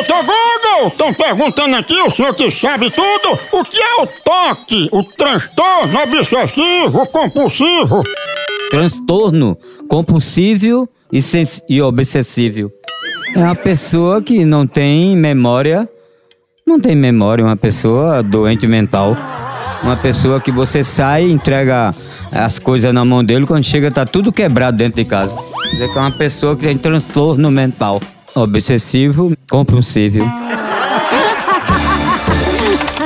estão perguntando aqui, o senhor que sabe tudo, o que é o toque, o transtorno obsessivo compulsivo? Transtorno compulsivo e, e obsessivo. É uma pessoa que não tem memória, não tem memória, uma pessoa doente mental. Uma pessoa que você sai entrega as coisas na mão dele, quando chega tá tudo quebrado dentro de casa. Quer dizer que é uma pessoa que tem transtorno mental. Obsessivo, compulsivo.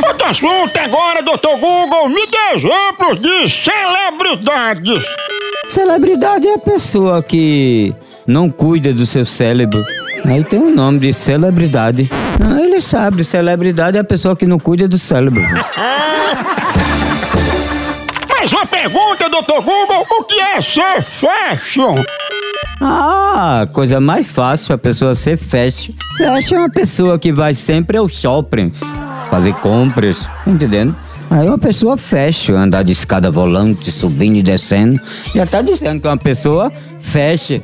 Outro assunto agora, doutor Google, me dê exemplos de celebridades. Celebridade é a pessoa que não cuida do seu cérebro. Aí tem o nome de celebridade. Ah, ele sabe, celebridade é a pessoa que não cuida do cérebro. Mais uma pergunta, doutor Google, o que é ser fashion? Ah, coisa mais fácil a pessoa ser fashion. Fashion é uma pessoa que vai sempre ao shopping fazer compras, entendendo? Aí uma pessoa fashion, andar de escada volante, subindo e descendo. Já tá dizendo que é uma pessoa fashion.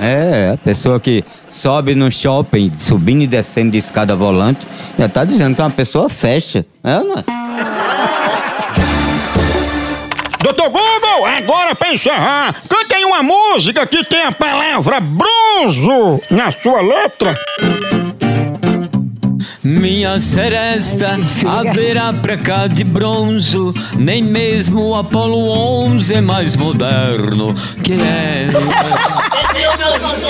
É, a pessoa que sobe no shopping, subindo e descendo de escada volante, já tá dizendo que é uma pessoa fashion. É, não é? Agora pra encerrar, cante aí uma música que tem a palavra bronzo na sua letra. Minha seresta haverá pra cá de bronzo, nem mesmo o Apolo 11 é mais moderno que é.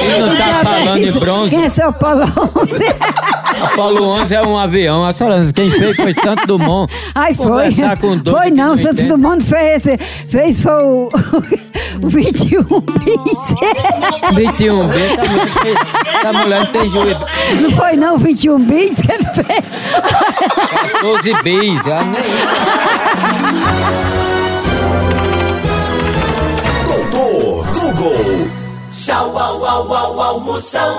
Ele não tá falando em bronze. Quem é seu Paulo 11? Apolo 11 é um avião. A senhora, quem fez foi Santo Dumont. Ai, foi. Foi não, não Santos entende. Dumont fez esse. Fez foi o. o 21 bis. 21 B, essa mulher, tem- essa mulher não tem juízo. Não foi não, o 21 bis que ele fez. 12 bis. já nem- Doutor Google. Tchau, au, au, au, almoção.